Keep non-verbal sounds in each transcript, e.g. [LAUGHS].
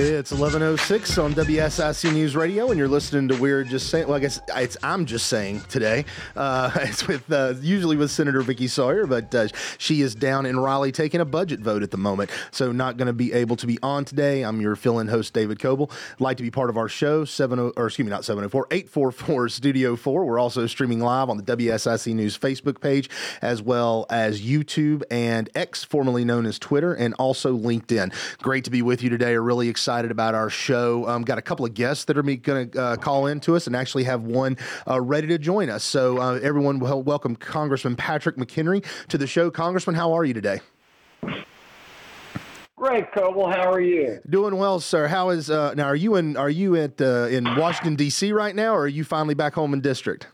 It's 11:06 on WSIC News Radio, and you're listening to We're Just Saying. Well, I guess it's I'm just saying today. Uh, [LAUGHS] it's with uh, usually with Senator Vickie Sawyer, but uh, she is down in Raleigh taking a budget vote at the moment, so not going to be able to be on today. I'm your fill-in host David Coble. Like to be part of our show, seven oh, or excuse me, not 704 844 Studio Four. We're also streaming live on the WSIC News Facebook page, as well as YouTube and X, formerly known as Twitter, and also LinkedIn. Great to be with you today. Really excited excited about our show. Um, got a couple of guests that are going to uh, call in to us and actually have one uh, ready to join us. So, uh, everyone, will welcome Congressman Patrick McHenry to the show. Congressman, how are you today? Great, Coble. How are you? Doing well, sir. How is uh, now? Are you in? Are you at uh, in Washington D.C. right now, or are you finally back home in district?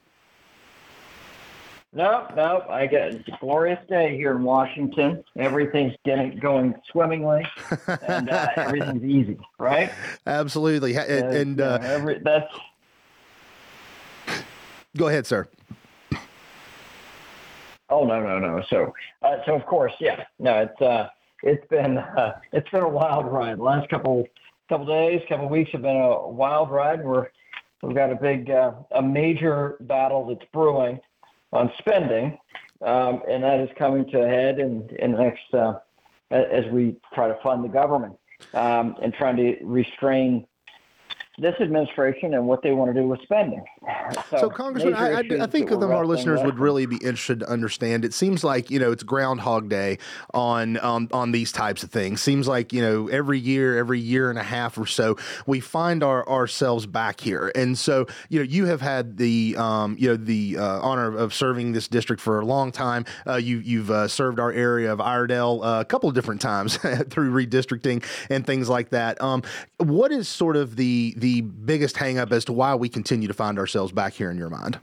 No, no, I get it's a glorious day here in Washington. Everything's getting going swimmingly, and uh, [LAUGHS] everything's easy, right? Absolutely, and, uh, and uh, every, that's. Go ahead, sir. Oh no, no, no. So, uh, so of course, yeah, no, it's uh, it's been uh, it's been a wild ride. The last couple couple days, couple weeks have been a wild ride. We're we've got a big uh, a major battle that's brewing on spending, um, and that is coming to a head in, in the next uh, as we try to fund the government um, and trying to restrain this administration and what they want to do with spending. [LAUGHS] So, so Congressman, I, I, I, think of them our listeners would really be interested to understand. It seems like you know it's Groundhog Day on on on these types of things. Seems like you know every year, every year and a half or so, we find our ourselves back here. And so you know you have had the um, you know the uh, honor of serving this district for a long time. Uh, you you've uh, served our area of Iredell uh, a couple of different times [LAUGHS] through redistricting and things like that. Um, what is sort of the the biggest hangup as to why we continue to find ourselves back here in your mind?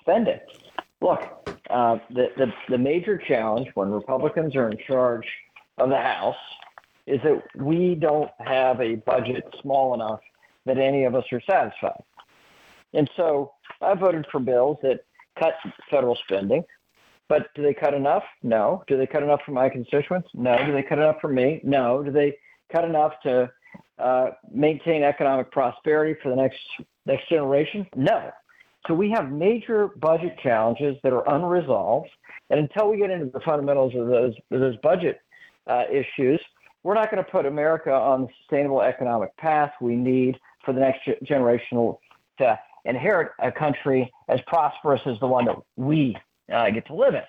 Spending. Look, uh, the, the, the major challenge when Republicans are in charge of the House is that we don't have a budget small enough that any of us are satisfied. And so I voted for bills that cut federal spending. But do they cut enough? No. Do they cut enough for my constituents? No. Do they cut enough for me? No. Do they cut enough to maintain economic prosperity for the next next generation? No. So we have major budget challenges that are unresolved, and until we get into the fundamentals of those of those budget uh, issues, we're not going to put America on the sustainable economic path we need for the next generation to inherit a country as prosperous as the one that we uh, get to live in.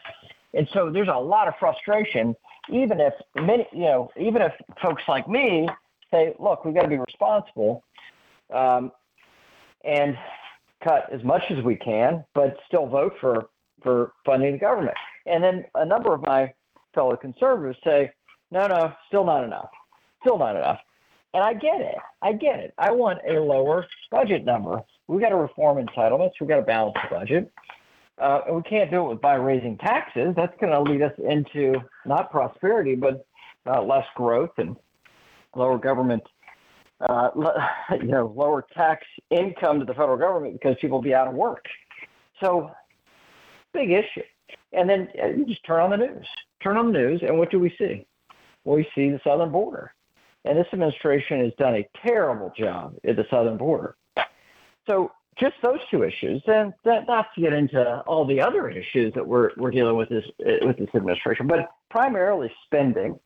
And so there's a lot of frustration, even if many, you know, even if folks like me say, look, we've got to be responsible um, and cut as much as we can, but still vote for, for funding the government. And then a number of my fellow conservatives say, no, no, still not enough. Still not enough. And I get it. I get it. I want a lower budget number. We've got to reform entitlements. We've got to balance the budget. Uh, and we can't do it by raising taxes. That's going to lead us into not prosperity, but uh, less growth and lower government, uh, [LAUGHS] you know, lower tax income to the federal government because people will be out of work. So, big issue. And then uh, you just turn on the news. Turn on the news, and what do we see? We see the southern border. And this administration has done a terrible job at the southern border. So, just those two issues, and that, not to get into all the other issues that we're, we're dealing with this with this administration, but primarily spending.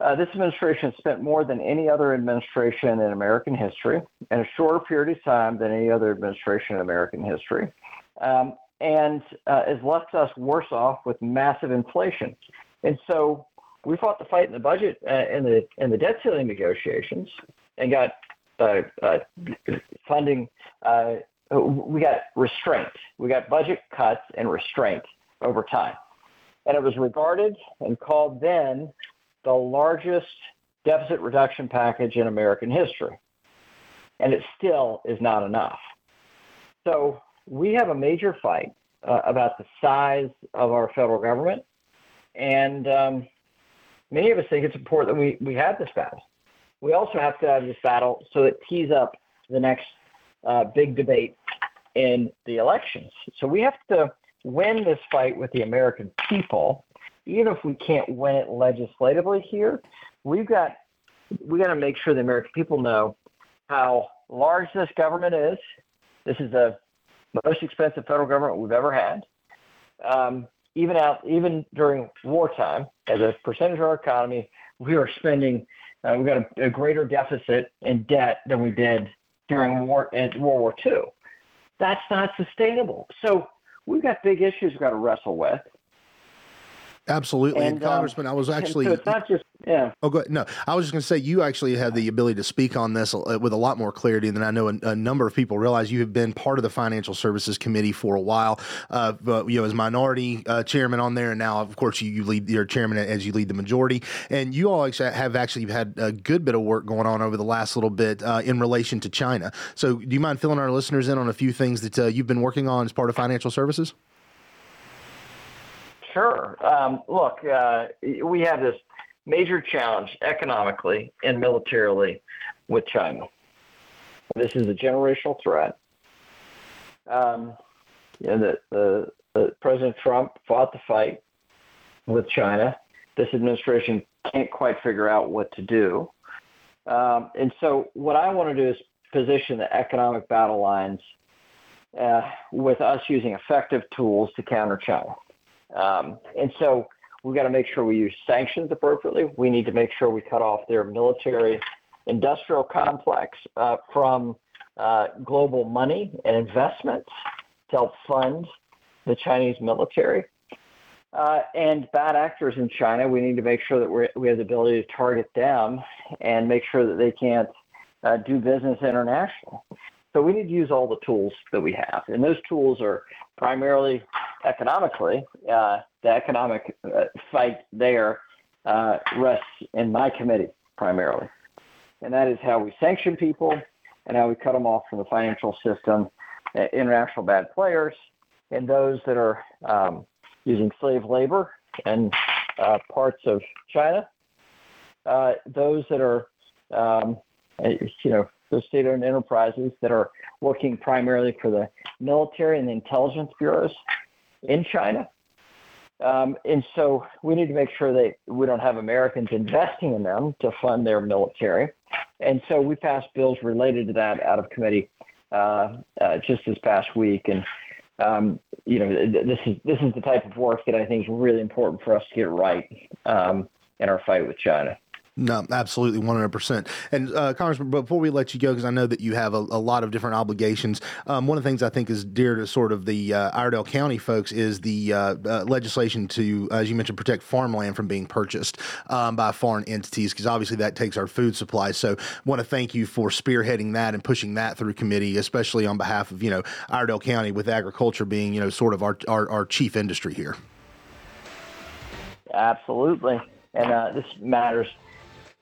Uh, this administration spent more than any other administration in American history in a shorter period of time than any other administration in American history, um, and uh, has left us worse off with massive inflation. And so we fought the fight in the budget uh, in the in the debt ceiling negotiations and got uh, uh, funding. Uh, we got restraint. We got budget cuts and restraint over time, and it was regarded and called then the largest deficit reduction package in American history. And it still is not enough. So we have a major fight uh, about the size of our federal government. And um, many of us think it's important that we, we have this battle. We also have to have this battle so it tees up the next uh, big debate in the elections. So we have to win this fight with the American people even if we can't win it legislatively here, we've got we got to make sure the American people know how large this government is. This is the most expensive federal government we've ever had. Um, even out, even during wartime, as a percentage of our economy, we are spending. Uh, we've got a, a, greater deficit in debt than we did during war World War II. That's not sustainable. So we've got big issues we've got to wrestle with. Absolutely, and, and um, Congressman, um, I was actually. So it's not just yeah. Oh, go ahead. No, I was just going to say you actually have the ability to speak on this uh, with a lot more clarity than I know a, a number of people realize. You have been part of the Financial Services Committee for a while, uh, but, you know, as minority uh, chairman on there, and now of course you, you lead your chairman as you lead the majority, and you all have actually had a good bit of work going on over the last little bit uh, in relation to China. So, do you mind filling our listeners in on a few things that uh, you've been working on as part of Financial Services? Sure. Um, look, uh, we have this major challenge economically and militarily with China. This is a generational threat. Um, you know, the, the, the President Trump fought the fight with China. This administration can't quite figure out what to do. Um, and so, what I want to do is position the economic battle lines uh, with us using effective tools to counter China. Um, and so we've got to make sure we use sanctions appropriately. We need to make sure we cut off their military industrial complex uh, from uh, global money and investments to help fund the Chinese military. Uh, and bad actors in China, we need to make sure that we we have the ability to target them and make sure that they can't uh, do business internationally. So we need to use all the tools that we have, and those tools are primarily economically. Uh, the economic uh, fight there uh, rests in my committee primarily, and that is how we sanction people and how we cut them off from the financial system, uh, international bad players, and those that are um, using slave labor in uh, parts of China, uh, those that are um, you know those state-owned enterprises that are working primarily for the military and the intelligence bureaus in China. Um, and so we need to make sure that we don't have Americans investing in them to fund their military. And so we passed bills related to that out of committee uh, uh, just this past week. And um, you know, this is this is the type of work that I think is really important for us to get right um, in our fight with China. No, absolutely, one hundred percent. And uh, Congressman, before we let you go, because I know that you have a, a lot of different obligations, um, one of the things I think is dear to sort of the uh, Iredell County folks is the uh, uh legislation to, as you mentioned, protect farmland from being purchased um, by foreign entities, because obviously that takes our food supply. So, want to thank you for spearheading that and pushing that through committee, especially on behalf of you know Iredell County, with agriculture being you know sort of our our, our chief industry here. Absolutely, and uh, this matters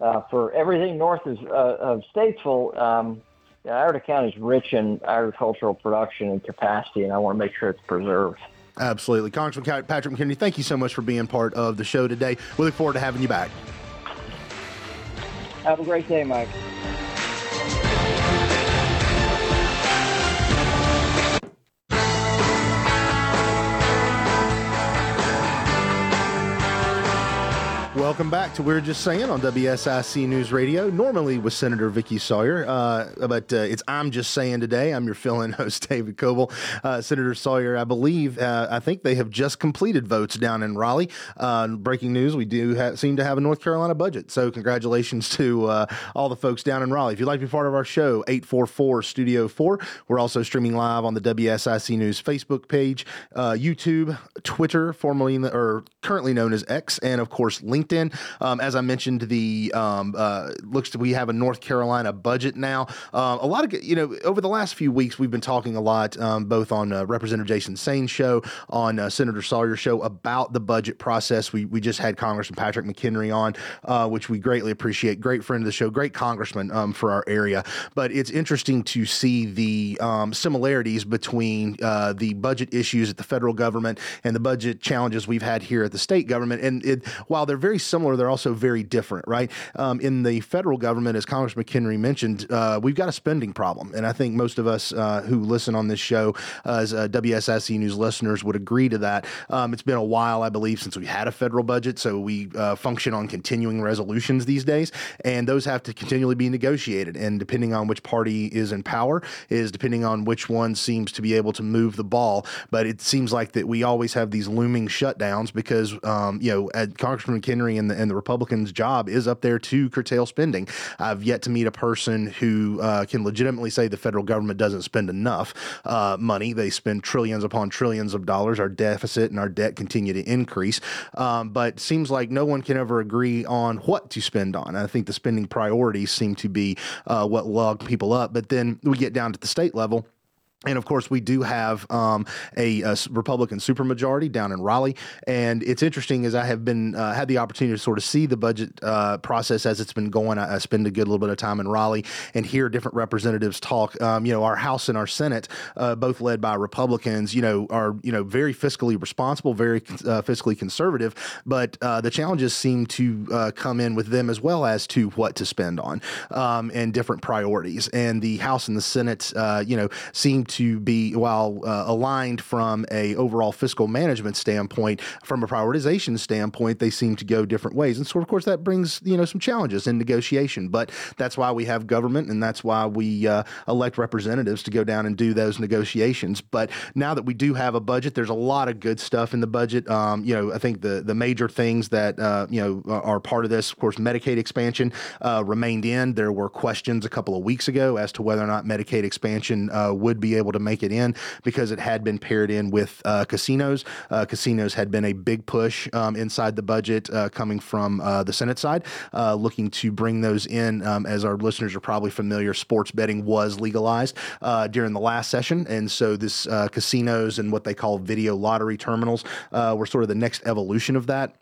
uh, for everything north of, uh, of Statesville, um, Iredell County is rich in agricultural production and capacity, and I want to make sure it's preserved. Absolutely. Congressman Patrick McHenry, thank you so much for being part of the show today. We look forward to having you back. Have a great day, Mike. Welcome back to We're Just Saying on WSIC News Radio. Normally with Senator Vickie Sawyer, uh, but uh, it's I'm Just Saying today. I'm your fill-in [LAUGHS] host, David Coble. Uh, Senator Sawyer, I believe, uh, I think they have just completed votes down in Raleigh. Uh, breaking news: We do ha- seem to have a North Carolina budget. So congratulations to uh, all the folks down in Raleigh. If you'd like to be part of our show, 844 Studio 4. We're also streaming live on the WSIC News Facebook page, YouTube, Twitter, formerly or currently known as X, and of course LinkedIn. LinkedIn. Um, as I mentioned, the um, uh, looks to we have a North Carolina budget now. Uh, a lot of you know over the last few weeks we've been talking a lot, um, both on uh, Representative Jason Saine's show, on uh, Senator Sawyer's show about the budget process. We we just had Congressman Patrick McHenry on, uh, which we greatly appreciate. Great friend of the show, great congressman um, for our area. But it's interesting to see the um, similarities between uh, the budget issues at the federal government and the budget challenges we've had here at the state government. And it, while they're very similar. They're also very different, right? Um, in the federal government, as Congressman McHenry mentioned, uh, we've got a spending problem, and I think most of us uh, who listen on this show uh, as uh, News listeners would agree to that. Um, it's been a while, I believe, since we had a federal budget, so we uh, function on continuing resolutions these days, and those have to continually be negotiated. And depending on which party is in power, is depending on which one seems to be able to move the ball. But it seems like that we always have these looming shutdowns because um, you know Congressman McHenry and the, and the Republicans' job is up there to curtail spending. I've yet to meet a person who uh, can legitimately say the federal government doesn't spend enough uh, money. They spend trillions upon trillions of dollars. Our deficit and our debt continue to increase, um, but seems like no one can ever agree on what to spend on. I think the spending priorities seem to be uh, what log people up. But then we get down to the state level and of course, we do have um, a, a, Republican supermajority down in Raleigh, and it's interesting as I have been uh, had the opportunity to sort of see the budget uh, process as it's been going. I, I, spend a good little bit of time in Raleigh and hear different representatives talk. Um, you know, our House and our Senate, uh, both led by Republicans, you know, are you know very fiscally responsible, very uh, fiscally conservative, but uh, the challenges seem to uh, come in with them as well as to what to spend on um, and different priorities. And the House and the Senate, you know, seem to be, while uh, aligned from a overall fiscal management standpoint, from a prioritization standpoint, they seem to go different ways. And so, of course, that brings you know some challenges in negotiation. But that's why we have government, and that's why we uh, elect representatives to go down and do those negotiations. But now that we do have a budget, there's a lot of good stuff in the budget. Um, you know, I think the the major things that uh, you know are part of this, of course, Medicaid expansion uh, remained in. There were questions a couple of weeks ago as to whether or not Medicaid expansion uh, would be able to make it in because it had been paired in with uh, casinos. Uh, casinos had been a big push um, inside the budget uh, coming from uh, the Senate side, uh, looking to bring those in. Um, as our listeners are probably familiar, sports betting was legalized during the last session. And so this casinos and what they call video lottery terminals were sort of the next evolution of that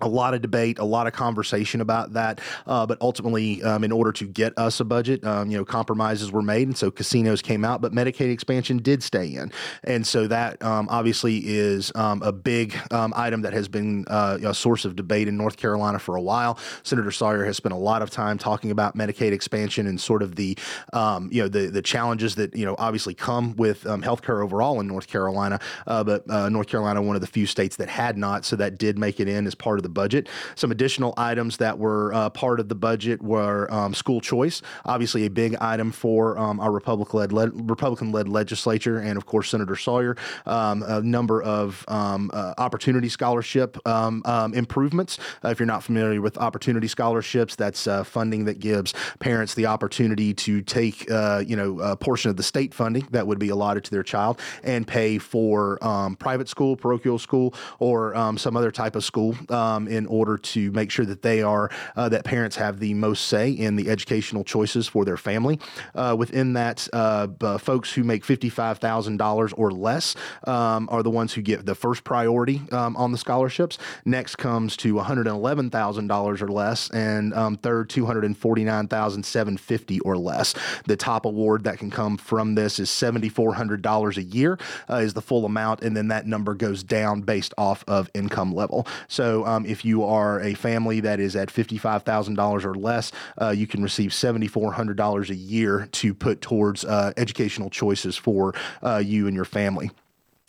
a lot of debate, a lot of conversation about that. Uh, but ultimately, um, in order to get us a budget, um, you know, compromises were made, and so casinos came out, but Medicaid expansion did stay in, and so that um, obviously is um, a big um, item that has been uh, a source of debate in North Carolina for a while. Senator Sawyer has spent a lot of time talking about Medicaid expansion and sort of the um, you know the the challenges that you know obviously come with healthcare overall in North Carolina, uh, but uh, North Carolina one of the few states that had not, so that did make it in as part of the budget. Some additional items that were uh, part of the budget were um, school choice, obviously a big item for um, our Republican-led le- Republican-led legislature, and of course Senator Sawyer. Um, a number of um, uh, opportunity scholarship um, um, improvements. Uh, if you're not familiar with opportunity scholarships, that's uh, funding that gives parents the opportunity to take uh, you know a portion of the state funding that would be allotted to their child and pay for private school, parochial school, or some other type of school um, in order to make sure that they are uh, that parents have the most say in the educational choices for their family. Uh, within that, uh, folks who make fifty-five thousand dollars or less um, are the ones who get the first priority um, on the scholarships. Next comes to one hundred eleven thousand dollars or less, and um, third two hundred and forty-nine thousand seven fifty or less. The top award that can come from this is seventy-four hundred dollars a year uh, is the full amount, and then that number goes down based off of income level. So um, if you are a family that is at $55,000 or less, uh, you can receive $7,400 a year to put towards uh, educational choices for uh, you and your family.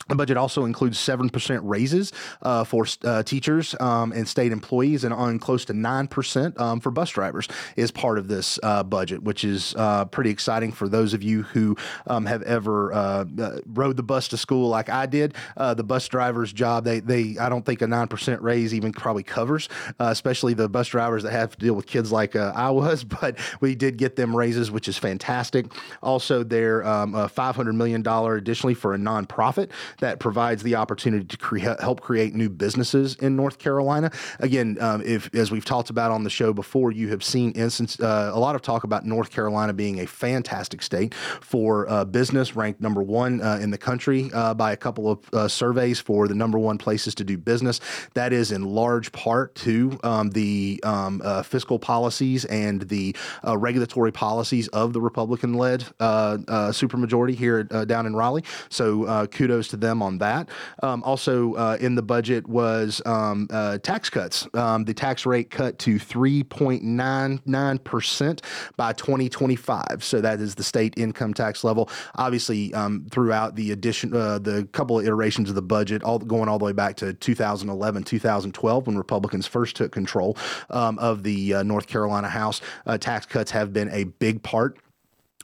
The budget also includes 7% raises uh, for uh, teachers um, and state employees, and on close to 9% um, for bus drivers is part of this uh, budget, which is uh, pretty exciting for those of you who um, have ever uh, uh, rode the bus to school like I did. the bus driver's job, they, they I don't think a 9% raise even probably covers, especially the bus drivers that have to deal with kids like I was, [LAUGHS] but we did get them raises, which is fantastic. Also, they're um, $500 million additionally for a nonprofit that provides the opportunity to cre- help create new businesses in North Carolina. Again, um, if as we've talked about on the show before, you have seen instance uh, a lot of talk about North Carolina being a fantastic state for uh, business, ranked number one uh, in the country uh, by a couple of uh, surveys for the number one places to do business. That is in large part to um, the um, uh, fiscal policies and the regulatory policies of the Republican-led supermajority here down in Raleigh. So kudos to them on that. Um, also uh, in the budget was um, uh, tax cuts. Um, the tax rate cut to 3.99% by 2025. So that is the state income tax level. Obviously, um, throughout the addition, uh, the couple of iterations of the budget, all going all the way back to 2011, 2012, when Republicans first took control um, of the uh, North Carolina House, uh, tax cuts have been a big part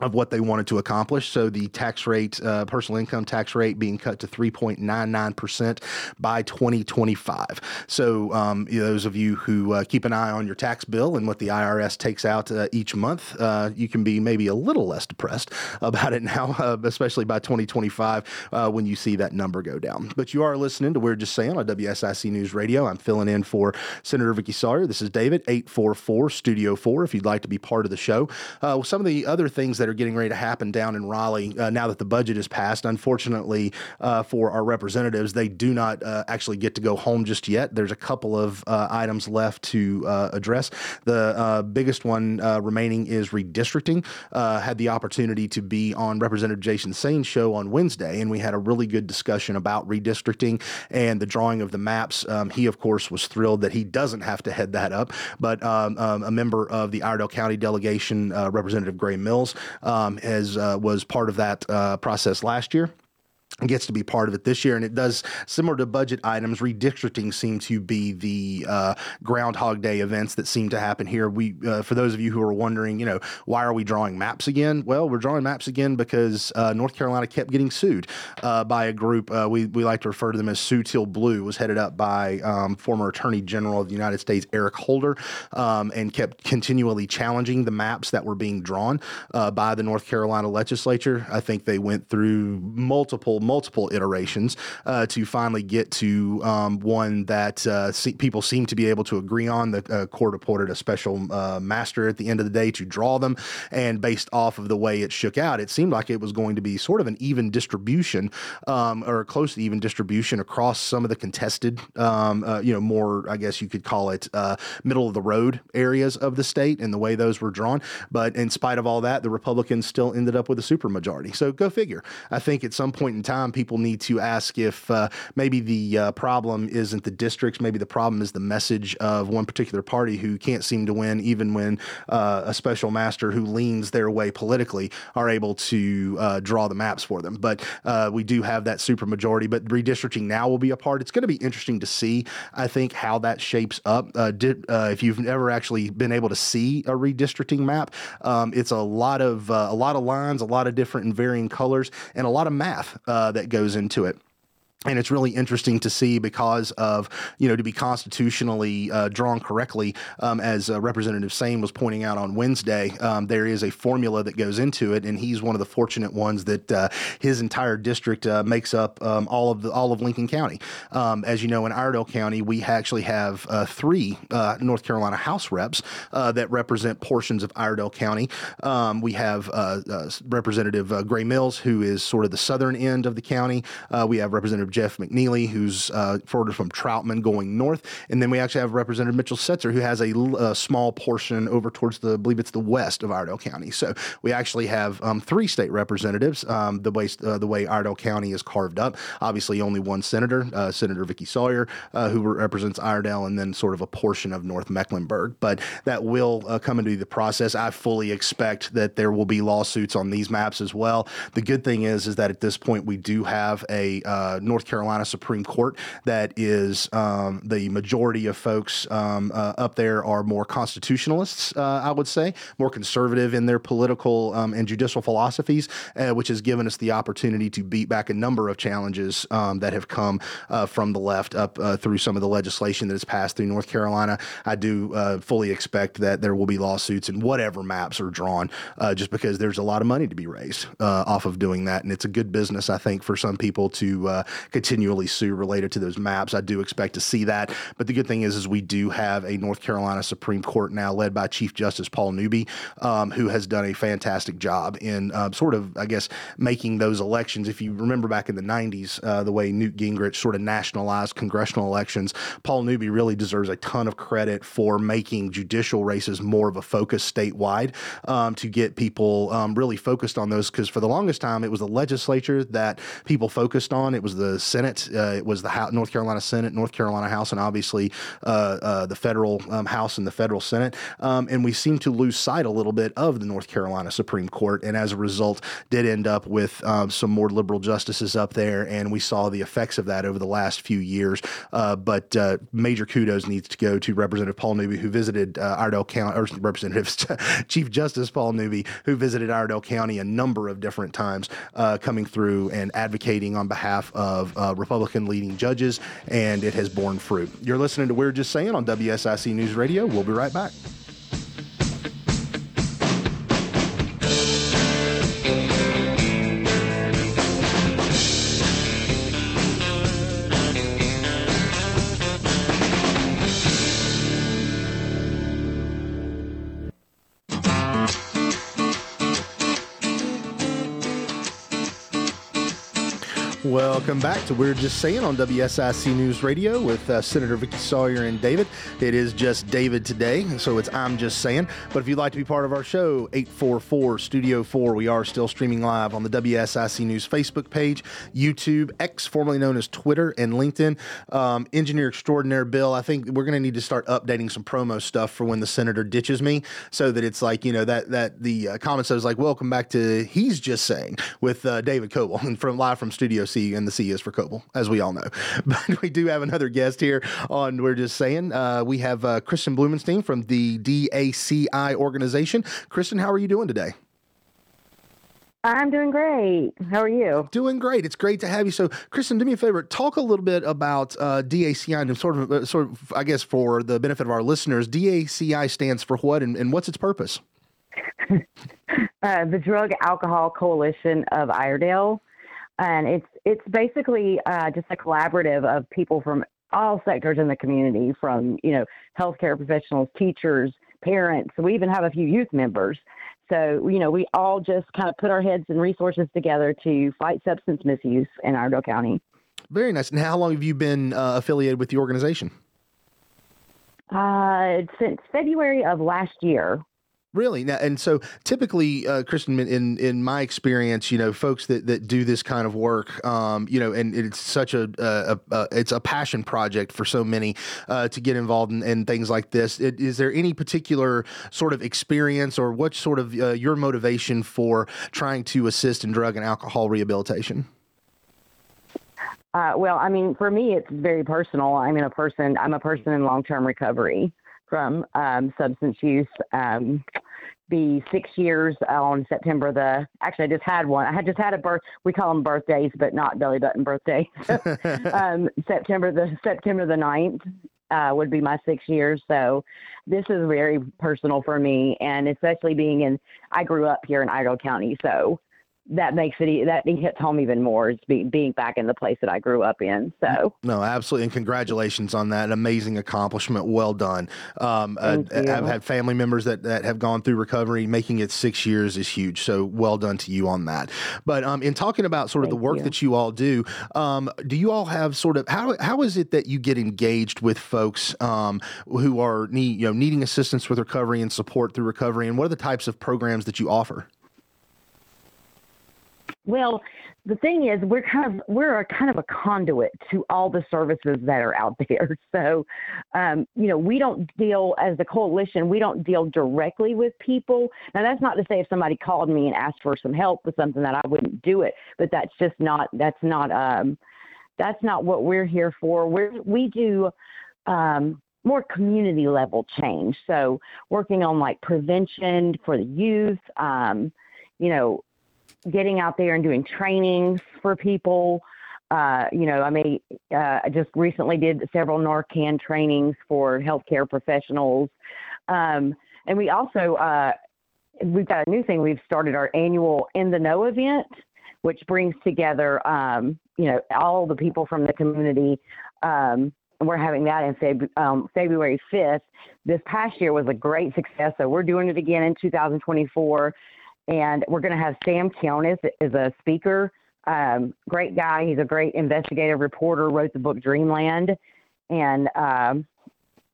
of what they wanted to accomplish. So the tax rate, uh, personal income tax rate, being cut to 3.99% by 2025. So um, those of you who uh, keep an eye on your tax bill and what the IRS takes out uh, each month, uh, you can be maybe a little less depressed [LAUGHS] about it now, uh, especially by 2025 uh, when you see that number go down. But you are listening to We're Just Saying on WSIC News Radio. I'm filling in for Senator Vickie Sawyer. This is David, 844 Studio 4, if you'd like to be part of the show. some of the other things that are getting ready to happen down in Raleigh uh, now that the budget is passed. Unfortunately uh, for our representatives, they do not uh, actually get to go home just yet. There's a couple of uh, items left to uh, address. The uh, biggest one remaining is redistricting. had the opportunity to be on Representative Jason Saine's show on Wednesday, and we had a really good discussion about redistricting and the drawing of the maps. Um, he, of course, was thrilled that he doesn't have to head that up, but um, um, a member of the Iredell County delegation, Representative Grey Mills, um, as uh, was part of that uh, process last year gets to be part of it this year, and it does similar to budget items. Redistricting seems to be the uh, Groundhog Day events that seem to happen here. We, uh, for those of you who are wondering, you know, why are we drawing maps again? Well, we're drawing maps again because uh, North Carolina kept getting sued uh, by a group. Uh, we we like to refer to them as Sue Till Blue. Was headed up by um, former Attorney General of the United States Eric Holder, um, and kept continually challenging the maps that were being drawn uh, by the North Carolina legislature. I think they went through multiple multiple iterations uh, to finally get to um, one that uh, see, people seem to be able to agree on. The uh, court appointed a special uh, master at the end of the day to draw them, and based off of the way it shook out, it seemed like it was going to be sort of an even distribution um, or close to even distribution across some of the contested, um, uh, you know, more I guess you could call it middle of the road areas of the state and the way those were drawn. But in spite of all that, the Republicans still ended up with a supermajority. So go figure. I think at some point in time time, people need to ask if uh, maybe the uh, problem isn't the districts, maybe the problem is the message of one particular party who can't seem to win, even when uh, a special master who leans their way politically are able to uh, draw the maps for them. But uh, we do have that supermajority. But redistricting now will be a part. It's going to be interesting to see, I think, how that shapes up. Uh, if you've never actually been able to see a redistricting map, um, it's a lot of a lot of lines, a lot of different and varying colors, and a lot of math uh, that goes into it and it's really interesting to see because of you know to be constitutionally uh, drawn correctly um, as uh, representative Saine was pointing out on wednesday um, there is a formula that goes into it and he's one of the fortunate ones that uh, his entire district uh, makes up um, all of the all of lincoln county. Um, as you know in iredell county we actually have uh, three uh, north carolina house reps that represent portions of iredell county. Um, we have representative grey mills who is sort of the southern end of the county. We have representative Jeff McNeill, who's uh, forwarded from Troutman going north. And then we actually have Representative Mitchell Setzer, who has a, a, small portion over towards the, I believe it's the west of Iredell County. So we actually have um, three state representatives, um, the way uh, the way Iredell County is carved up. Obviously, only one senator, uh, Senator Vickie Sawyer, uh, who represents Iredell, and then sort of a portion of North Mecklenburg. But that will uh, come into the process. I fully expect that there will be lawsuits on these maps as well. The good thing is, is that at this point we do have a uh, North North Carolina Supreme Court that is um, the majority of folks um, uh, up there are more constitutionalists, uh, I would say, more conservative in their political um, and judicial philosophies, uh, which has given us the opportunity to beat back a number of challenges um, that have come uh, from the left up uh, through some of the legislation that has passed through North Carolina. I do uh, fully expect that there will be lawsuits and whatever maps are drawn, just because there's a lot of money to be raised off of doing that, and it's a good business, I think, for some people to continually sue related to those maps. I do expect to see that. But the good thing is, is we do have a North Carolina Supreme Court now led by Chief Justice Paul Newby, um, who has done a fantastic job in uh, sort of, I guess, making those elections. If you remember back in the 90s, uh, the way Newt Gingrich sort of nationalized congressional elections, Paul Newby really deserves a ton of credit for making judicial races more of a focus statewide um, to get people um, really focused on those. Because for the longest time, it was the legislature that people focused on. It was the Senate, uh, it was the House, North Carolina Senate, North Carolina House, and obviously uh, uh, the federal um, House and the federal Senate. Um, and we seem to lose sight a little bit of the North Carolina Supreme Court. And as a result, did end up with um, some more liberal justices up there. And we saw the effects of that over the last few years. Uh, but uh, major kudos needs to go to Representative Paul Newby, who visited uh, Iredell County, or Representative [LAUGHS] Chief Justice Paul Newby, who visited Iredell County a number of different times, coming through and advocating on behalf of uh, Republican leading judges, and it has borne fruit. You're listening to We're Just Saying on WSIC News Radio. We'll be right back. Welcome back to We're Just Saying on WSIC News Radio with uh, Senator Vickie Sawyer and David. It is just David today, so it's I'm Just Saying. But if you'd like to be part of our show, 844 Studio 4, we are still streaming live on the WSIC News Facebook page, YouTube, X, formerly known as Twitter, and LinkedIn. Um, Engineer Extraordinaire Bill, I think we're going to need to start updating some promo stuff for when the senator ditches me so that it's like, you know, that, that the uh, I was like, welcome back to He's Just Saying with uh, David Coble [LAUGHS] from live from Studio C and the C is for Coble, as we all know. [LAUGHS] But we do have another guest here on We're Just Saying. Uh, we have uh, Kristin Blumenstein from the DACI organization. Kristin, how are you doing today? I'm doing great. How are you? Doing great. It's great to have you. So, Kristin, do me a favor. Talk a little bit about uh, DACI and sort of, uh, sort of, I guess, for the benefit of our listeners. DACI stands for what, and, and what's its purpose? [LAUGHS] uh, the Drug Alcohol Coalition of Iredell and it's it's basically uh, just a collaborative of people from all sectors in the community, from you know healthcare professionals, teachers, parents. We even have a few youth members. So you know we all just kind of put our heads and resources together to fight substance misuse in Iredell County. Very nice. And how long have you been uh, affiliated with the organization? Uh, since February of last year. Really, now, and so typically, uh, Kristin, in in my experience, you know, folks that, that do this kind of work, um, you know, and it's such a, a, a, it's a passion project for so many uh, to get involved in, in things like this. It, is there any particular sort of experience, or what sort of uh, your motivation for trying to assist in drug and alcohol rehabilitation? Uh, well, I mean, for me, it's very personal. I'm in a person. I'm a person in long term recovery from um, substance use. Um, be six years on September the. Actually, I just had one. I had just had a birth. We call them birthdays, but not belly button birthdays. [LAUGHS] um, September the September the 9th uh, would be my six years. So this is very personal for me, and especially being in. I grew up here in Iredell County, so that makes it that hits home even more is be, being back in the place that I grew up in. So no, absolutely, and congratulations on that amazing accomplishment. Well done. Um, uh, I've had family members that that have gone through recovery. Making it six years is huge. So well done to you on that. But um, in talking about sort of Thank the work you. that you all do, um, do you all have sort of how how is it that you get engaged with folks um, who are need, you know needing assistance with recovery and support through recovery, and what are the types of programs that you offer? Well, the thing is, we're kind of we're a kind of a conduit to all the services that are out [LAUGHS] there. So, um, you know, we don't deal as a coalition. We don't deal directly with people. Now, that's not to say if somebody called me and asked for some help with something that I wouldn't do it. But that's just not that's not um, that's not what we're here for. We we do. Um, more community level change. So working on like prevention for the youth, um, you know, getting out there and doing trainings for people. Uh, you know, I may uh, I just recently did several Narcan trainings for healthcare professionals, um, and we also uh, we've got a new thing. We've started our annual In the Know event. which brings together, um, you know, all the people from the community. Um, we're having that in Feb- um, February 5th. This past year was a great success, so we're doing it again in 2024. And we're going to have Sam Quinones as a speaker. Um, great guy. He's a great investigative reporter, wrote the book Dreamland. And um,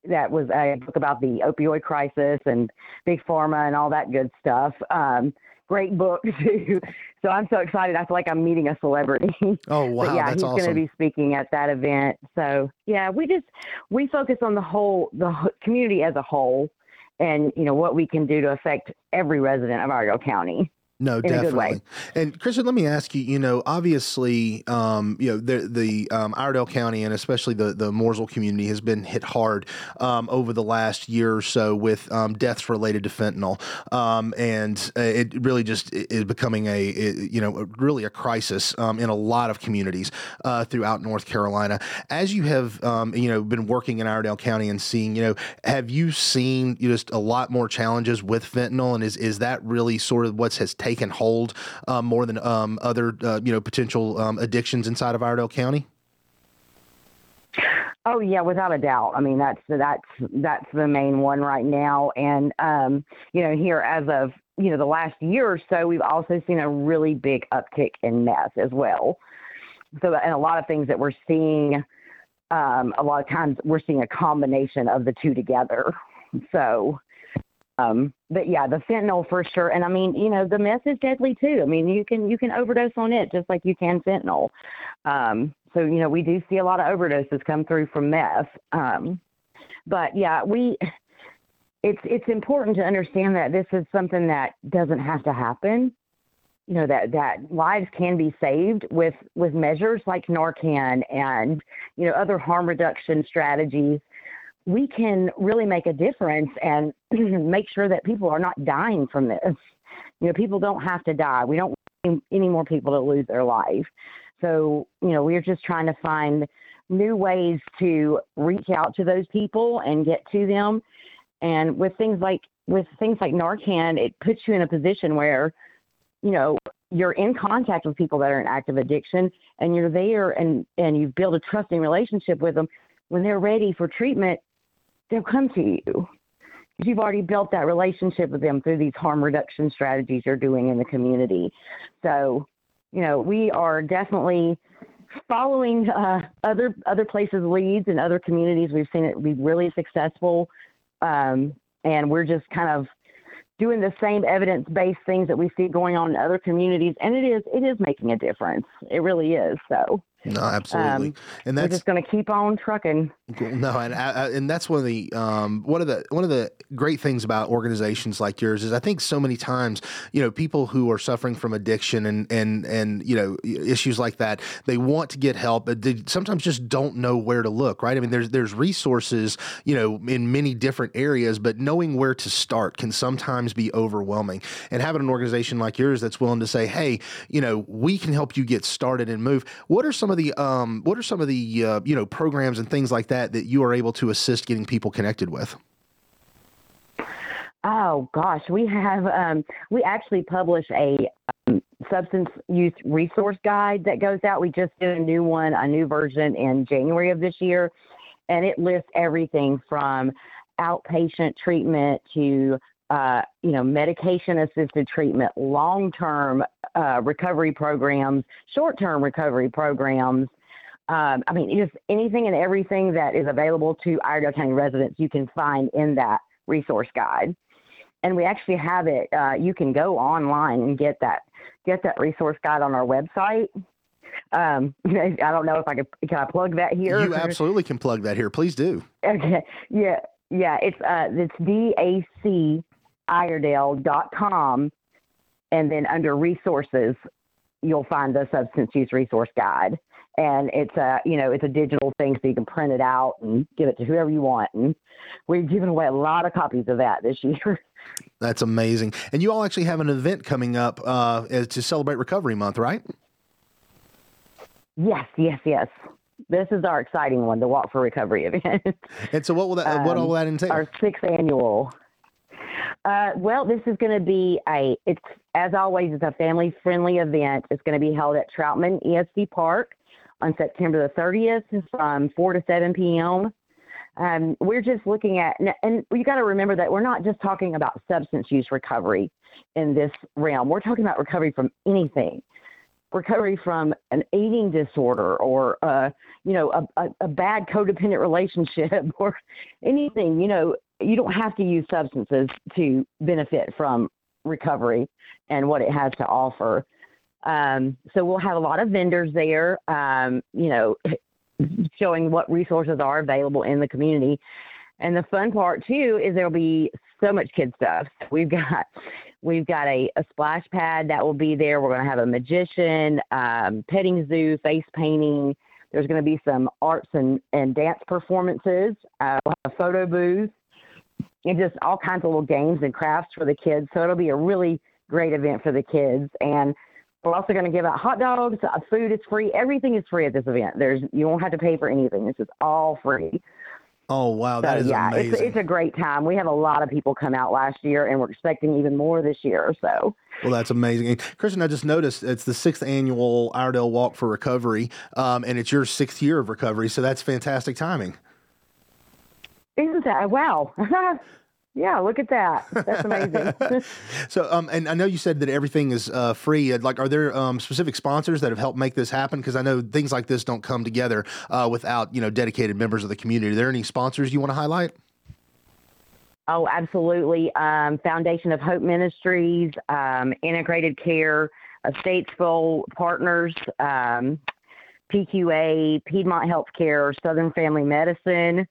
that was a book about the opioid crisis and big pharma and all that good stuff. Um, great book [LAUGHS] too. So I'm so excited. I feel like I'm meeting a celebrity. [LAUGHS] Oh wow, but yeah, that's he's awesome. going to be speaking at that event. So yeah, we just we focus on the whole the community as a whole, and you know what we can do to affect every resident of Argo County. No, in a good way. definitely. And Christian, let me ask you. You know, obviously, um, you know the the um, Iredell County and especially the the Mooresville community has been hit hard um, over the last year or so with um, deaths related to fentanyl, um, and uh, it really just is becoming a, i- you know really a crisis um, in a lot of communities uh, throughout North Carolina. As you have um, you know been working in Iredell County and seeing, you know, have you seen just a lot more challenges with fentanyl, and is is that really sort of what has taken hold um, more than um, other uh, you know potential um, addictions inside of Iredell County? Oh yeah, without a doubt. I mean, that's that's that's the main one right now. And um, you know, here as of you know the last year or so, we've also seen a really big uptick in meth as well. So, and a lot of things that we're seeing, um, a lot of times we're seeing a combination of the two together. So, um, but yeah, the fentanyl for sure. And I mean, you know, the meth is deadly too. I mean, you can you can overdose on it just like you can fentanyl. Um, so you know, we do see a lot of overdoses come through from meth. Um, but yeah, we. It's it's important to understand that this is something that doesn't have to happen. You know that that lives can be saved with with measures like Narcan and you know other harm reduction strategies we can really make a difference and [CLEARS THROAT] make sure that people are not dying from this. You know, people don't have to die. We don't want any more people to lose their life. So, you know, we're just trying to find new ways to reach out to those people and get to them. And with things like with things like Narcan, it puts you in a position where, you know, you're in contact with people that are in active addiction and you're there and and you've built a trusting relationship with them when they're ready for treatment they'll come to you because you've already built that relationship with them through these harm reduction strategies you're doing in the community. So, you know, we are definitely following uh, other other places' leads and other communities. We've seen it be really successful, um, and we're just kind of doing the same evidence-based things that we see going on in other communities, and it is it is making a difference. It really is. So. No, absolutely, Um, and We're that's just going to keep on trucking. No, and I, I- and that's one of the um, one of the one of the great things about organizations like yours is I think so many times you know people who are suffering from addiction and and and you know issues like that they want to get help but they sometimes just don't know where to look right? I mean there's there's resources you know in many different areas but knowing where to start can sometimes be overwhelming. And having an organization like yours that's willing to say hey you know we can help you get started and move what are some of the um, what are some of the uh, you know programs and things like that that you are able to assist getting people connected with Oh gosh, we have um, we actually publish a um, substance use resource guide that goes out. We just did a new one, a new version in January of this year, and it lists everything from outpatient treatment to uh, you know medication assisted treatment, long term uh, recovery programs, short term recovery programs. Um, I mean, just anything and everything that is available to Iredell County residents, you can find in that resource guide and we actually have it. Uh, you can go online and get that get that resource guide on our website. Um, [LAUGHS] I don't know if I could can I plug that here. you absolutely can plug that here please do [LAUGHS] Okay. Yeah. Yeah. It's uh it's daciredale.com and then under resources you'll find the substance use resource guide. And it's a you know, it's a digital thing so you can print it out and give it to whoever you want. And we've given away a lot of copies of that this year. [LAUGHS] that's amazing and you all actually have an event coming up uh, to celebrate recovery month right Yes, yes, yes. This is our exciting one, the Walk for Recovery event. and so what will that what all will that entail our sixth annual. Uh, well, this is going to be a it's as always, it's a family friendly event. It's going to be held at Troutman ESC Park on September the 30th from 4 to 7 p.m. Um, we're just looking at, and you got to remember that we're not just talking about substance use recovery in this realm. We're talking about recovery from anything, recovery from an eating disorder or, uh, you know, a, a, a bad codependent [LAUGHS] relationship or anything. You know, you don't have to use substances to benefit from recovery and what it has to offer. Um, so we'll have a lot of vendors there, um, you know, [LAUGHS] showing what resources are available in the community. And the fun part too is there'll be so much kid stuff. [LAUGHS] We've got we've got a, a splash pad that will be there. We're going to have a magician, um, petting zoo, face painting. There's going to be some arts and, and dance performances. Uh, we'll have a photo booth and just all kinds of little games and crafts for the kids. So it'll be a really great event for the kids. And we're also going to give out hot dogs. Uh, food is free. Everything is free at this event. There's you won't have to pay for anything. This is all free. Oh wow, that so, is yeah, amazing. It's, it's a great time. We had a lot of people come out last year, and we're expecting even more this year. So. Well, that's amazing. And Kristin, I just noticed it's the sixth annual Iredell Walk for Recovery, um, and it's your sixth year of recovery. So that's fantastic timing. Isn't that wow? [LAUGHS] Yeah, look at that. That's amazing. [LAUGHS] so, um, and I know you said that everything is uh, free. Like, are there um, specific sponsors that have helped make this happen? Because I know things like this don't come together uh, without you know dedicated members of the community. Are there any sponsors you want to highlight? Oh, absolutely. Um, Foundation of Hope Ministries, um, Integrated Care, Statesville Partners, um, PQA, Piedmont Healthcare, Southern Family Medicine.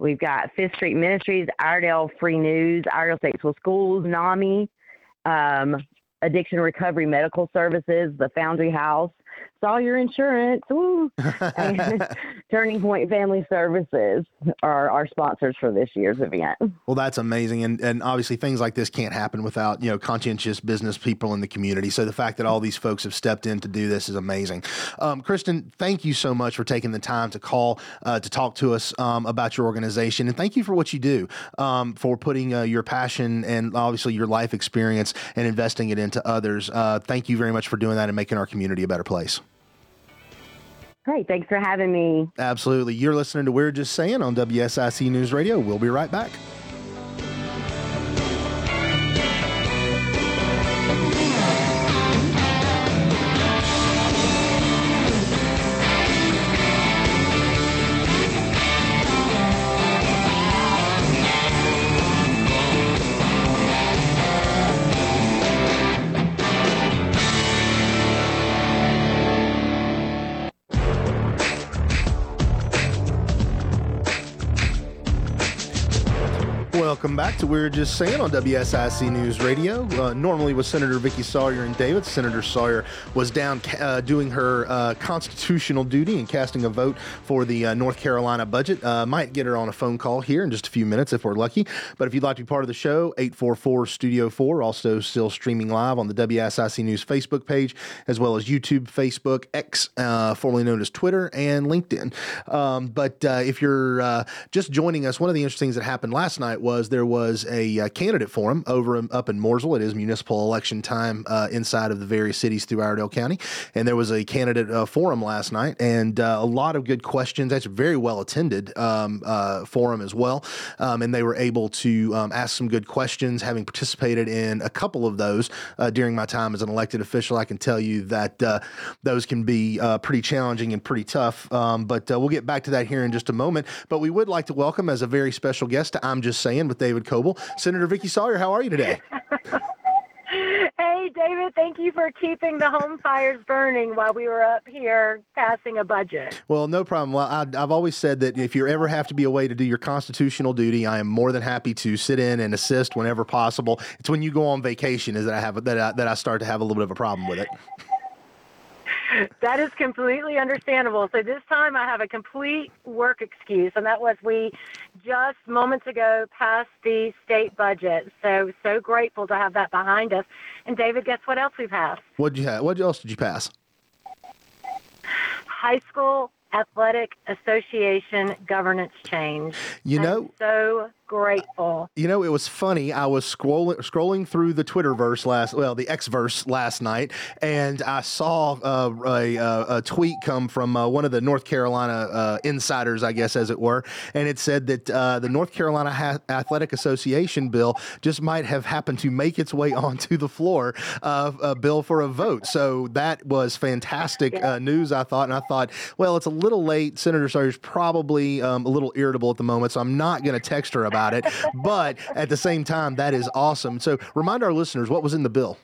We've got Fifth Street Ministries, Iredell Free News, Iredell Statesville Schools, NAMI, um, Addiction Recovery Medical Services, the Foundry House, Sawyer Insurance, [LAUGHS] [LAUGHS] Turning Point Family Services are our sponsors for this year's event. Well, that's amazing, and and obviously things like this can't happen without you know conscientious business people in the community. So the fact that all these folks have stepped in to do this is amazing. Um, Kristin, thank you so much for taking the time to call uh, to talk to us um, about your organization, and thank you for what you do um, for putting uh, your passion and obviously your life experience and investing it into others. Uh, thank you very much for doing that and making our community a better place. Great. Thanks for having me. Absolutely. You're listening to We're Just Saying on WSIC News Radio. We'll be right back. Back to We're Just Saying on WSIC News Radio. Uh, normally with Senator Vickie Sawyer and David, Senator Sawyer was down uh, doing her uh, constitutional duty and casting a vote for the uh, North Carolina budget. Uh, might get her on a phone call here in just a few minutes if we're lucky. But if you'd like to be part of the show, 844 Studio 4, also still streaming live on the WSIC News Facebook page, as well as YouTube, Facebook, X, uh, formerly known as Twitter, and LinkedIn. Um, but if you're just joining us, one of the interesting things that happened last night was there was a uh, candidate forum over in, up in Mooresville. It is municipal election time uh, inside of the various cities through Iredell County, and there was a candidate uh, forum last night, and uh, a lot of good questions. That's very well attended um, uh, forum as well, um, and they were able to um, ask some good questions. Having participated in a couple of those uh, during my time as an elected official, I can tell you that those can be pretty challenging and pretty tough. Um, but we'll get back to that here in just a moment. But we would like to welcome as a very special guest to I'm Just Saying with David Coble. Senator Vickie Sawyer, how are you today? [LAUGHS] Hey, David, thank you for keeping the home fires burning while we were up here passing a budget. Well, no problem. Well, I, have always said that if you ever have to be away to do your constitutional duty, I am more than happy to sit in and assist whenever possible. It's when you go on vacation is that I have that I, that I start to have a little bit of a problem with it that is completely understandable. So this time I have a complete work excuse, and that was we just moments ago passed the state budget. So so grateful to have that behind us. And David, guess what else we passed? What did you have? What else did you pass? High school athletic association governance change. You know, I'm so grateful. You know, it was funny. I was scrolling scrolling through the Twitterverse last, well, the Xverse last night, and I saw uh, a, a, tweet come from uh, one of the North Carolina uh, insiders, I guess, as it were, and it said that uh, the North Carolina ha- Athletic Association bill just might have happened to make its way [LAUGHS] onto the floor of a bill for a vote. So that was fantastic yeah. Uh, news, I thought, and I thought, well, it's a little late. Senator Sawyer's probably um, a little irritable at the moment, so I'm not going to text her about about it. but at the same time, that is awesome. So remind our listeners what was in the bill.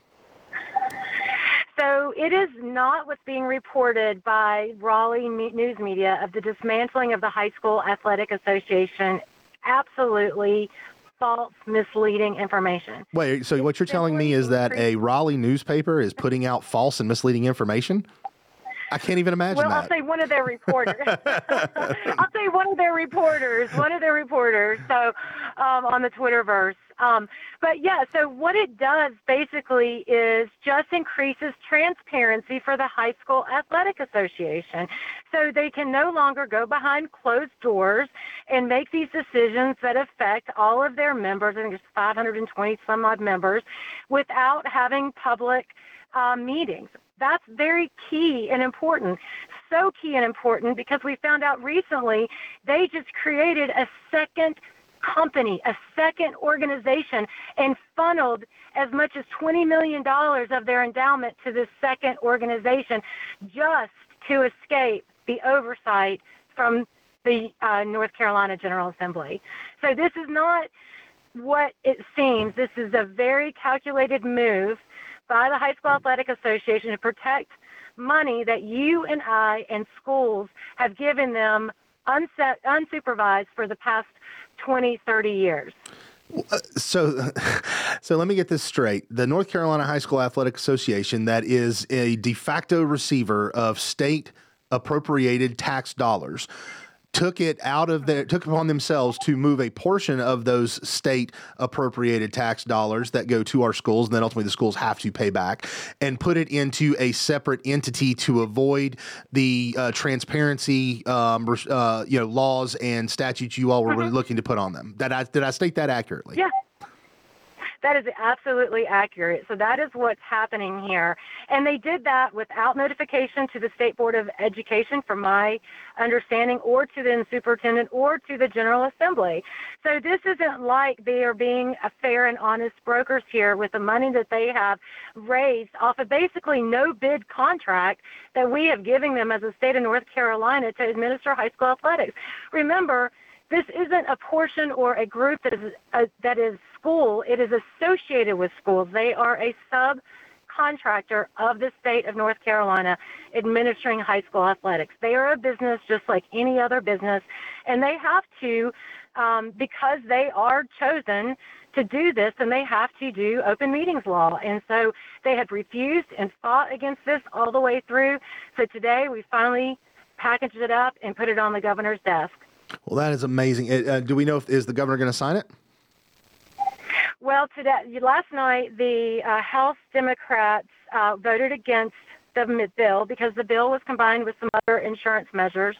So it is not what's being reported by Raleigh News Media of the dismantling of the High School Athletic Association. Absolutely false, misleading information. Wait, so what you're telling me is that a Raleigh newspaper is putting out false and misleading information? I can't even imagine well, that. I'll say one of their reporters. [LAUGHS] I'll say one of their reporters, one of their reporters. So um, on the Twitterverse. Um, but yeah, so what it does basically is just increases transparency for the high school athletic association. So they can no longer go behind closed doors and make these decisions that affect all of their members. I think it's 520 some odd members without having public uh, meetings. That's very key and important. So key and important because we found out recently they just created a second company, a second organization, and funneled as much as $20 million of their endowment to this second organization just to escape the oversight from the uh, North Carolina General Assembly. So this is not what it seems. This is a very calculated move by the High School Athletic Association to protect money that you and I and schools have given them unset, unsupervised for the past 20, 30 years. So, so let me get this straight. The North Carolina High School Athletic Association, that is a de facto receiver of state appropriated tax dollars, took it out of their took upon themselves to move a portion of those state appropriated tax dollars that go to our schools and then ultimately the schools have to pay back and put it into a separate entity to avoid the uh, transparency um, uh, you know laws and statutes you all were mm-hmm. looking to put on them. Did I did I state that accurately? Yeah. That is absolutely accurate. So that is what's happening here. And they did that without notification to the State Board of Education, from my understanding, or to the superintendent or to the General Assembly. So this isn't like they are being fair and honest brokers here with the money that they have raised off of basically no bid contract that we have given them as a state of North Carolina to administer high school athletics. Remember, this isn't a portion or a group that is uh, that is school. It is associated with schools. They are a subcontractor of the state of North Carolina administering high school athletics. They are a business just like any other business, and they have to, um, because they are chosen to do this, and they have to do open meetings law. And so they had refused and fought against this all the way through. So today we finally packaged it up and put it on the governor's desk. Well, that is amazing. Uh, do we know if is the governor going to sign it? Well, today, last night, the uh, House Democrats uh, voted against the bill because the bill was combined with some other insurance measures.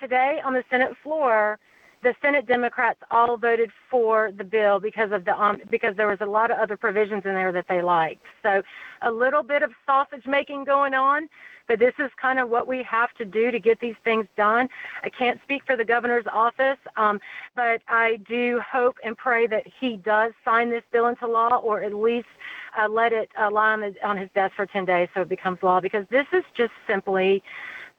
Today, on the Senate floor, the Senate Democrats all voted for the bill because of the um, because there was a lot of other provisions in there that they liked. So, a little bit of sausage making going on, but this is kind of what we have to do to get these things done. I can't speak for the governor's office, um, but I do hope and pray that he does sign this bill into law or at least uh, let it uh, lie on, the, on his desk for 10 days so it becomes law because this is just simply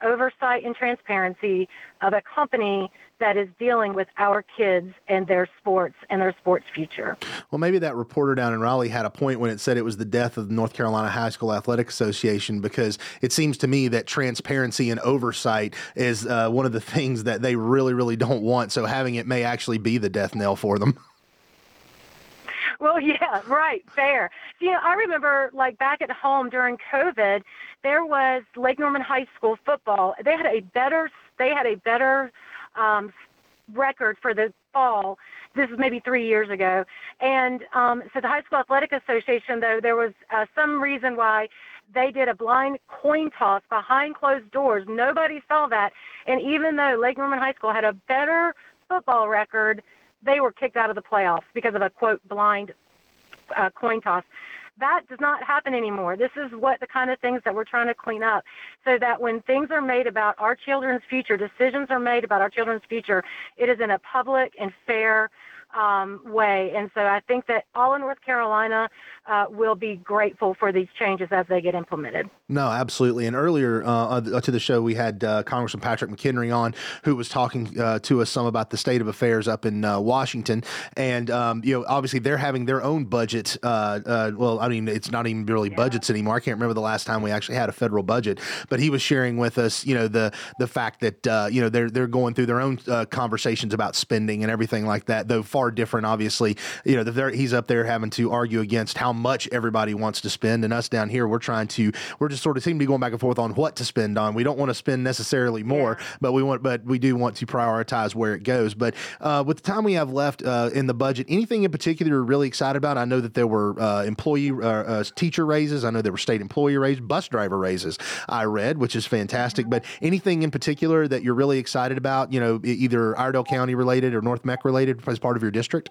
oversight and transparency of a company that is dealing with our kids and their sports and their sports future. Well, maybe that reporter down in Raleigh had a point when it said it was the death of the North Carolina High School Athletic Association because it seems to me that transparency and oversight is uh, one of the things that they really, really don't want. So having it may actually be the death knell for them. [LAUGHS] Well, [LAUGHS] yeah, right, fair. You know, I remember like back at home during COVID, there was Lake Norman High School football. They had a better, they had a better um, record for the fall. This is maybe three years ago. And um, so the High School Athletic Association, though, there was uh, some reason why they did a blind coin toss behind closed doors. Nobody saw that. And even though Lake Norman High School had a better football record they were kicked out of the playoffs because of a quote blind uh, coin toss. That does not happen anymore. This is what the kind of things that we're trying to clean up so that when things are made about our children's future, decisions are made about our children's future, it is in a public and fair um, way. And so I think that all of North Carolina uh, will be grateful for these changes as they get implemented. No, absolutely. And earlier uh, to the show, we had uh, Congressman Patrick McHenry on, who was talking uh, to us some about the state of affairs up in uh, Washington. And um, you know, obviously, they're having their own budget. Uh, well, I mean, it's not even really yeah. budgets anymore. I can't remember the last time we actually had a federal budget. But he was sharing with us, you know, the the fact that you know they're they're going through their own conversations about spending and everything like that. Though far different, obviously. You know, he's up there having to argue against how much everybody wants to spend, and us down here, we're trying to we're just sort of seem to be going back and forth on what to spend on. We don't want to spend necessarily more, yeah. but we want, but we do want to prioritize where it goes. But uh, with the time we have left uh, in the budget, anything in particular you're really excited about? I know that there were uh, employee, uh, uh, teacher raises. I know there were state employee raises, bus driver raises. I read, which is fantastic. But anything in particular that you're really excited about? You know, either Iredell County related or North Meck related as part of your district.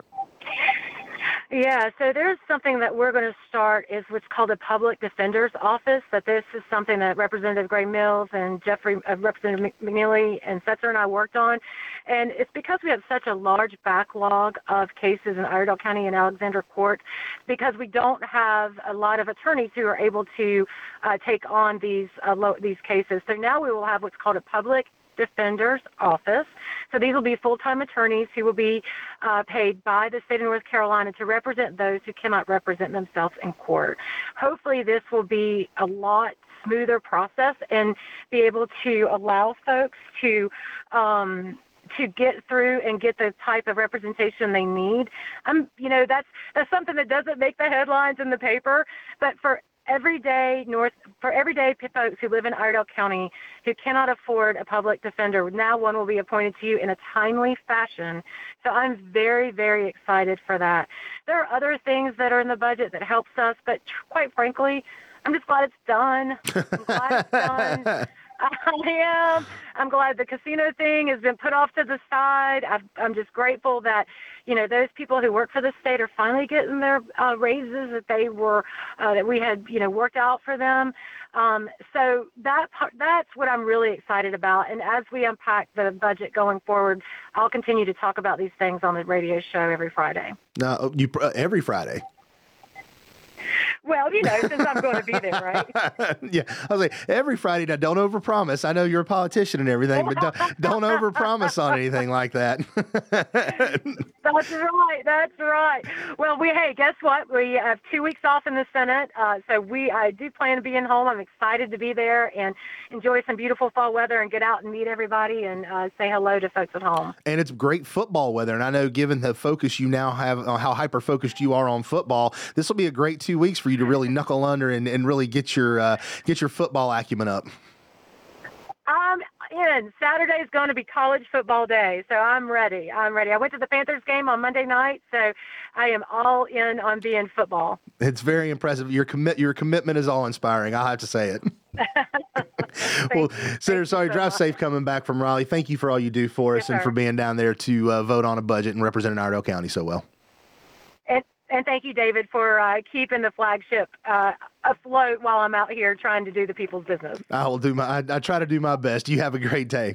Yeah, so there's something that we're going to start is what's called a public defender's office. That this is something that Representative Grey Mills and Jeffrey, uh, Representative McNeill and Setzer and I worked on, and it's because we have such a large backlog of cases in Iredell County and Alexander Court, because we don't have a lot of attorneys who are able to uh, take on these uh, lo- these cases. So now we will have what's called a public Defender's Office. So these will be full time attorneys who will be uh, paid by the state of North Carolina to represent those who cannot represent themselves in court. Hopefully, this will be a lot smoother process and be able to allow folks to. Um, to get through and get the type of representation they need. I'm, you know, that's that's something that doesn't make the headlines in the paper, but for everyday North for everyday folks who live in Iredell County who cannot afford a public defender. Now one will be appointed to you in a timely fashion. So I'm very very excited for that. There are other things that are in the budget that helps us, but quite frankly, I'm just glad it's done. I'm glad it's [LAUGHS] done. I am. I'm glad the casino thing has been put off to the side. i am just grateful that, you know, those people who work for the state are finally getting their uh, raises that they were, uh, that we had, you know, worked out for them. Um, so that part, that's what I'm really excited about. And as we unpack the budget going forward, I'll continue to talk about these things on the radio show every Friday. Now, you uh, every Friday. Well, you know, since I'm going to be there, right? [LAUGHS] yeah, I was like, every Friday. Now, don't overpromise. I know you're a politician and everything, but don't, [LAUGHS] don't overpromise on anything like that. [LAUGHS] That's right. That's right. Well, we hey, guess what? We have two weeks off in the Senate, uh, so we I do plan to be in home. I'm excited to be there and enjoy some beautiful fall weather and get out and meet everybody and uh, say hello to folks at home. And it's great football weather, and I know given the focus you now have, uh, how hyper focused you are on football, this will be a great two weeks for you to really knuckle under and, and really get your uh, get your football acumen up. I'm in. Saturday is going to be college football day, so I'm ready. I'm ready. I went to the Panthers game on Monday night, so I am all in on being football. It's very impressive. Your commit your commitment is all inspiring. I have to say it. [LAUGHS] [LAUGHS] well, Senator, sorry, so drive safe coming back from Raleigh. Thank you for all you do for us yes, and for being down there to uh, vote on a budget and representing Iredell County so well. And thank you, David, for uh, keeping the flagship uh, afloat while I'm out here trying to do the people's business. I will do my. I, I try to do my best. You have a great day.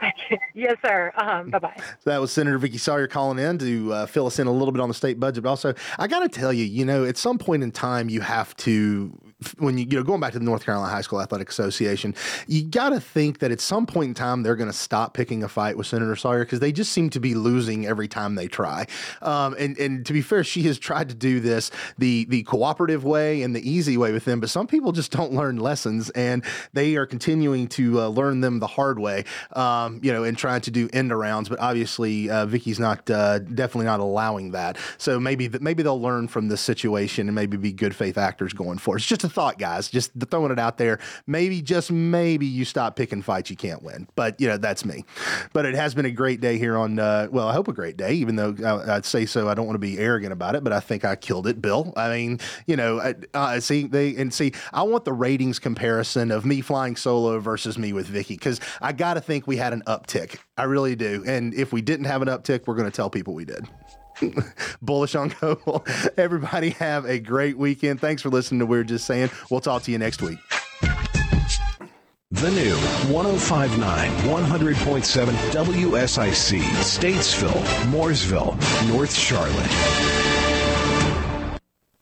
Thank you. Yes, sir. Um, bye bye. So that was Senator Vickie Sawyer calling in to uh, fill us in a little bit on the state budget. But also, I got to tell you, you know, at some point in time, you have to when you, you know going back to the North Carolina High School Athletic Association, you got to think that at some point in time they're going to stop picking a fight with Senator Sawyer because they just seem to be losing every time they try. Um, and and to be fair, she has tried to do this the the cooperative way and the easy way with them, but some people just don't learn lessons, and they are continuing to uh, learn them the hard way. Um, you know, and trying to do end arounds, but obviously uh, Vickie's not uh, definitely not allowing that. So maybe maybe they'll learn from this situation and maybe be good faith actors going forward. It's just a thought, guys. Just throwing it out there. Maybe, just maybe, you stop picking fights you can't win. But you know, that's me. But it has been a great day here on. Uh, well, I hope a great day. Even though I, would say so, I don't want to be arrogant about it. But I think I killed it, Bill. I mean, you know, I, uh, see they and see. I want the ratings comparison of me flying solo versus me with Vickie because I got to think we had an uptick. I really do. And if we didn't have an uptick, we're going to tell people we did. [LAUGHS] bullish on Coble. Everybody have a great weekend. Thanks for listening to We're Just Saying. We'll talk to you next week. The new 1059 100.7 WSIC, Statesville, Mooresville, North Charlotte.